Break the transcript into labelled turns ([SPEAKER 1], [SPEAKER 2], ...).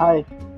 [SPEAKER 1] Ai,